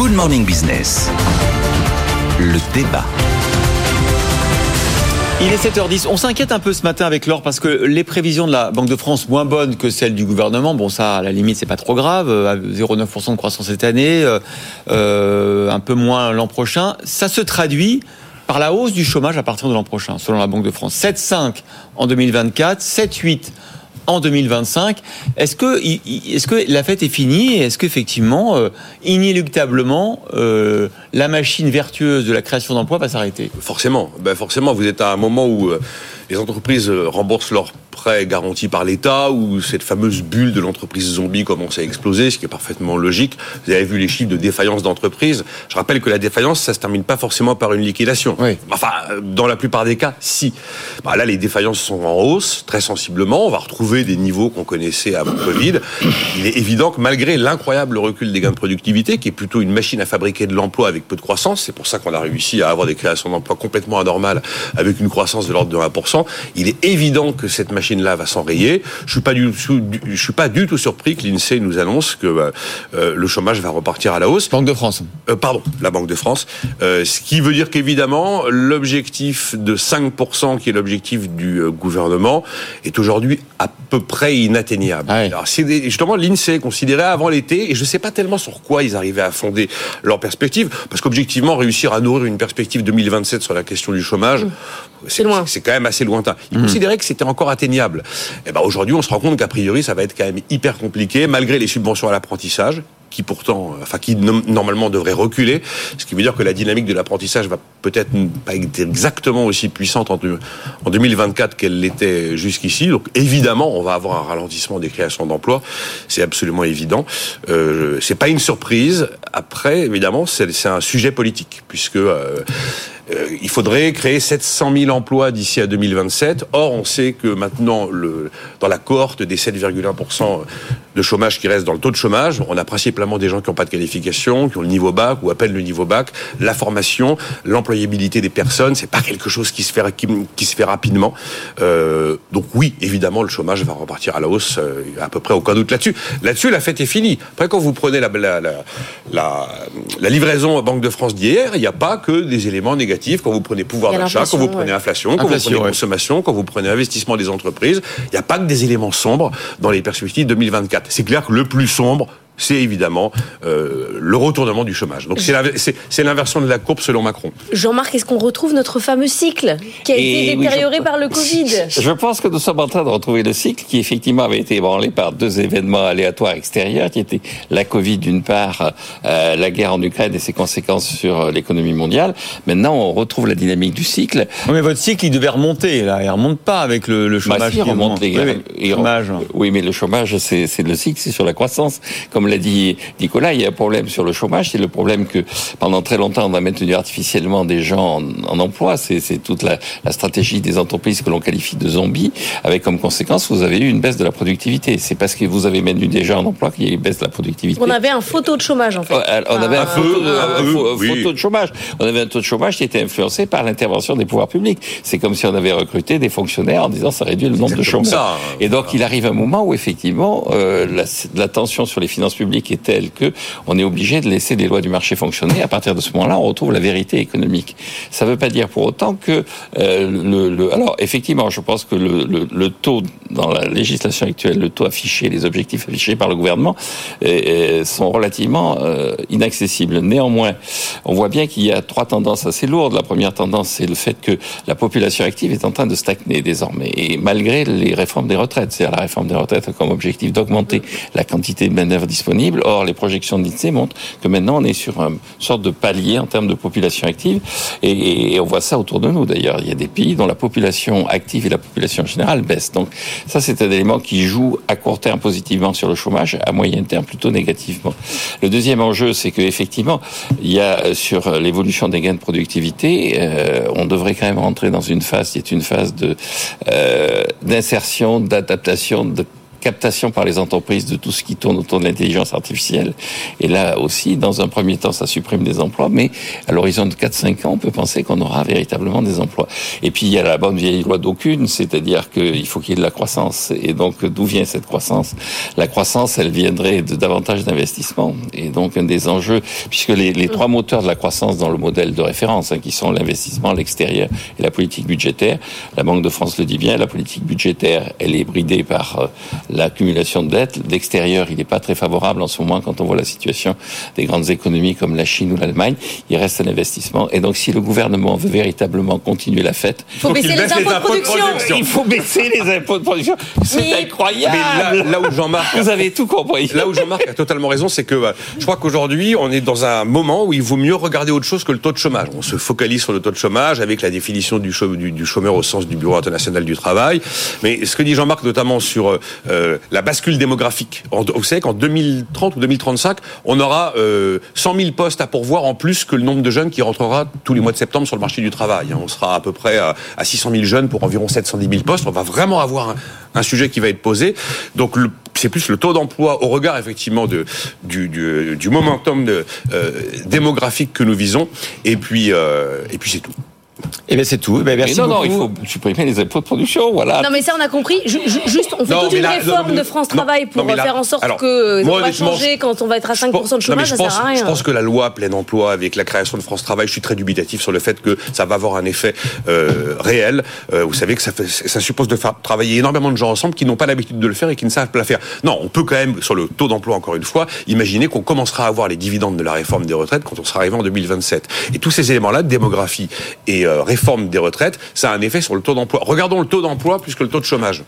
Good Morning Business. Le débat. Il est 7h10. On s'inquiète un peu ce matin avec l'or parce que les prévisions de la Banque de France moins bonnes que celles du gouvernement. Bon, ça, à la limite, c'est pas trop grave. 0,9% de croissance cette année, euh, euh, un peu moins l'an prochain. Ça se traduit par la hausse du chômage à partir de l'an prochain, selon la Banque de France. 7,5 en 2024, 7,8 en 2025. Est-ce que, est-ce que la fête est finie Est-ce qu'effectivement, euh, inéluctablement, euh, la machine vertueuse de la création d'emplois va s'arrêter? Forcément. Ben forcément, vous êtes à un moment où euh, les entreprises remboursent leurs prêts garantis par l'État, où cette fameuse bulle de l'entreprise zombie commence à exploser, ce qui est parfaitement logique. Vous avez vu les chiffres de défaillance d'entreprise. Je rappelle que la défaillance, ça se termine pas forcément par une liquidation. Enfin, dans la plupart des cas, si. Bah, là, les défaillances sont en hausse, très sensiblement. On va retrouver des niveaux qu'on connaissait avant Covid. Il est évident que malgré l'incroyable recul des gains de productivité, qui est plutôt une machine à fabriquer de l'emploi avec peu de croissance, c'est pour ça qu'on a réussi à avoir des créations d'emplois complètement anormales avec une croissance de l'ordre de 1%, il est évident que cette machine-là va s'enrayer. Je suis pas du tout, je suis pas du tout surpris que l'INSEE nous annonce que euh, euh, le chômage va repartir à la hausse. Banque de France. Euh, pardon, la Banque de France. ce qui veut dire qu'évidemment, l'objectif de 5%, qui est l'objectif du gouvernement, est aujourd'hui à peu près inatteignable. Alors, justement, l'INSEE considérait avant l'été, et je ne sais pas tellement sur quoi ils arrivaient à fonder leur perspective, parce qu'objectivement, réussir à nourrir une perspective 2027 sur la question du chômage, mmh. c'est loin. C'est quand même assez lointain. Ils mmh. considéraient que c'était encore atteignable. Et eh ben aujourd'hui, on se rend compte qu'a priori, ça va être quand même hyper compliqué, malgré les subventions à l'apprentissage qui pourtant, enfin qui normalement devrait reculer, ce qui veut dire que la dynamique de l'apprentissage va peut-être pas être exactement aussi puissante en, 2024 qu'elle l'était jusqu'ici. Donc évidemment, on va avoir un ralentissement des créations d'emplois, c'est absolument évident. Euh, c'est pas une surprise. Après, évidemment, c'est un sujet politique puisque euh, euh, il faudrait créer 700 000 emplois d'ici à 2027. Or, on sait que maintenant, dans la cohorte des 7,1% de chômage qui reste dans le taux de chômage, on a principalement des gens qui n'ont pas de qualification, qui ont le niveau bac ou à peine le niveau bac. La formation, l'employabilité des personnes, c'est pas quelque chose qui se fait rapidement. Euh, donc oui, évidemment, le chômage va repartir à la hausse, euh, à peu près aucun doute là-dessus. Là-dessus, la fête est finie. Après, quand vous prenez la, la, livraison Banque de France d'hier, il n'y a pas que des éléments négatifs quand vous prenez pouvoir d'achat, quand vous prenez inflation, quand vous prenez consommation, quand vous prenez investissement des entreprises. Il n'y a pas que des éléments sombres dans les perspectives 2024. C'est clair que le plus sombre, c'est évidemment euh, le retournement du chômage. Donc c'est l'inversion de la courbe selon Macron. Jean-Marc, est-ce qu'on retrouve notre fameux cycle qui a été détérioré par le Covid Je pense que nous sommes en train de retrouver le cycle qui effectivement avait été ébranlé par deux événements aléatoires extérieurs, qui étaient la Covid d'une part, euh, la guerre en Ukraine et ses conséquences sur l'économie mondiale. Maintenant, on retrouve la dynamique du cycle. mais votre cycle, il devait remonter. Là, il remonte pas avec le, le bah, chômage. remonte les, oui, chômage. oui, mais le chômage, c'est le cycle, c'est sur la croissance. Comme l'a dit Nicolas, il y a un problème sur le chômage, c'est le problème que pendant très longtemps on a maintenu artificiellement des gens en, emploi. C'est toute la, stratégie des entreprises que l'on qualifie de zombies, avec comme conséquence vous avez eu une baisse de la productivité. C'est parce que vous avez maintenu des gens en emploi qu'il y a eu une baisse de la productivité. On avait un faux taux de chômage en fait. On avait un, faux, taux de chômage. On avait un taux de chômage qui était influencé par l'intervention des pouvoirs publics. C'est comme si on avait recruté des fonctionnaires en disant ça réduit le nombre de chômeurs. Et donc il arrive un moment où effectivement euh, la, la tension sur les finances public est telle que on est obligé de laisser les lois du marché fonctionner. À partir de ce moment-là, on retrouve la vérité économique. Ça ne veut pas dire pour autant que euh, le, Alors, effectivement, je pense que le, le, taux dans la législation actuelle, le taux affiché, les objectifs affichés par le gouvernement euh, euh, sont relativement inaccessibles. Néanmoins, on voit bien qu'il y a trois tendances assez lourdes. La première tendance, c'est le fait que la population active est en train de stagner désormais, et malgré les réformes des retraites, c'est-à-dire la réforme des retraites a comme objectif d'augmenter la quantité de main-d'œuvre disponible Or, les projections de montrent que maintenant, on est sur une sorte de palier en termes de population active. Et, on voit ça autour de nous, d'ailleurs. Il y a des pays dont la population active et la population générale baissent. Donc, ça, c'est un élément qui joue à court terme positivement sur le chômage, à moyen terme plutôt négativement. Le deuxième enjeu, c'est qu'effectivement, il y a sur l'évolution des gains de productivité, euh, on devrait quand même rentrer dans une phase qui est une phase euh, d'insertion, d'adaptation, de captation par les entreprises de tout ce qui tourne autour de l'intelligence artificielle. Et là aussi, dans un premier temps, ça supprime des emplois, mais à l'horizon de 4-5 ans, on peut penser qu'on aura véritablement des emplois. Et puis, il y a la bonne vieille loi d'aucune, c'est-à-dire qu'il faut qu'il y ait de la croissance. Et donc, d'où vient cette croissance? La croissance, elle viendrait de davantage d'investissements. Et donc, un des enjeux, puisque les, trois moteurs de la croissance dans le modèle de référence, hein, qui sont l'investissement, l'extérieur et la politique budgétaire, la Banque de France le dit bien, la politique budgétaire, elle est bridée par euh, l'accumulation de dettes. L'extérieur, il n'est pas très favorable en ce moment quand on voit la situation des grandes économies comme la Chine ou l'Allemagne. Il reste un investissement. Et donc, si le gouvernement veut véritablement continuer la fête, il faut, baisser les, impôts, de production. Il faut baisser les impôts de production. C'est incroyable. Mais là, où Jean-Marc, vous avez tout compris. Là où Jean-Marc a totalement raison, c'est que euh, je crois qu'aujourd'hui, on est dans un moment où il vaut mieux regarder autre chose que le taux de chômage. On se focalise sur le taux de chômage avec la définition du, chômeur au sens du Bureau international du travail. Mais ce que dit Jean-Marc notamment sur euh, la bascule démographique. Vous savez qu'en 2030 ou 2035, on aura 100 000 postes à pourvoir en plus que le nombre de jeunes qui rentrera tous les mois de septembre sur le marché du travail. On sera à peu près à, 600 000 jeunes pour environ 710 000 postes. On va vraiment avoir un, sujet qui va être posé. Donc c'est plus le taux d'emploi au regard effectivement du, momentum euh, démographique que nous visons. Et puis, euh, et puis c'est tout. Eh bien, c'est tout. Eh ben, merci non, beaucoup. non, il faut supprimer les impôts de production, voilà. Non, mais ça, on a compris. Juste, on fait toute une réforme de France Travail pour faire en sorte que ça va changer quand on va être à 5% de chômage, ça pense, sert à rien. Je pense que la loi plein emploi, avec la création de France Travail, je suis très dubitatif sur le fait que ça va avoir un effet euh, réel. Euh, vous savez que ça, fait, ça suppose de faire travailler énormément de gens ensemble qui n'ont pas l'habitude de le faire et qui ne savent pas le faire. Non, on peut quand même, sur le taux d'emploi, encore une fois, imaginer qu'on commencera à avoir les dividendes de la réforme des retraites quand on sera arrivé en 2027. Et tous ces éléments-là, démographie et euh, réforme des retraites, ça a un effet sur le taux d'emploi. Regardons le taux d'emploi plus que le taux de chômage.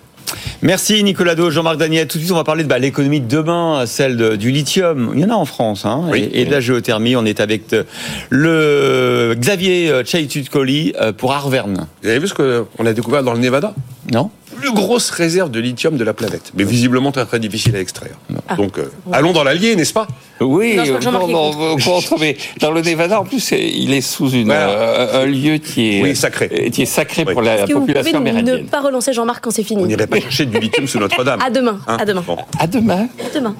Merci Nicolas Do, Jean-Marc Daniel. Tout de suite, on va parler de bah, l'économie de demain, celle du lithium. Il y en a en France, hein, et, de la géothermie. On est avec euh, le Xavier euh, pour Arverne. Vous avez vu ce qu'on a découvert dans le Nevada? Non plus grosse réserve de lithium de la planète, mais visiblement très très difficile à extraire. Ah. Donc, euh, allons dans l'Allier, n'est-ce pas? Oui, non, non, contre, mais dans le Nevada, en plus, il est sous une, euh, un lieu qui est sacré, euh, qui est sacré pour la population amérindienne. Ne pas relancer Jean-Marc quand c'est fini? On n'irait pas chercher du lithium sous Notre-Dame. À demain. Hein à demain. À demain. À demain.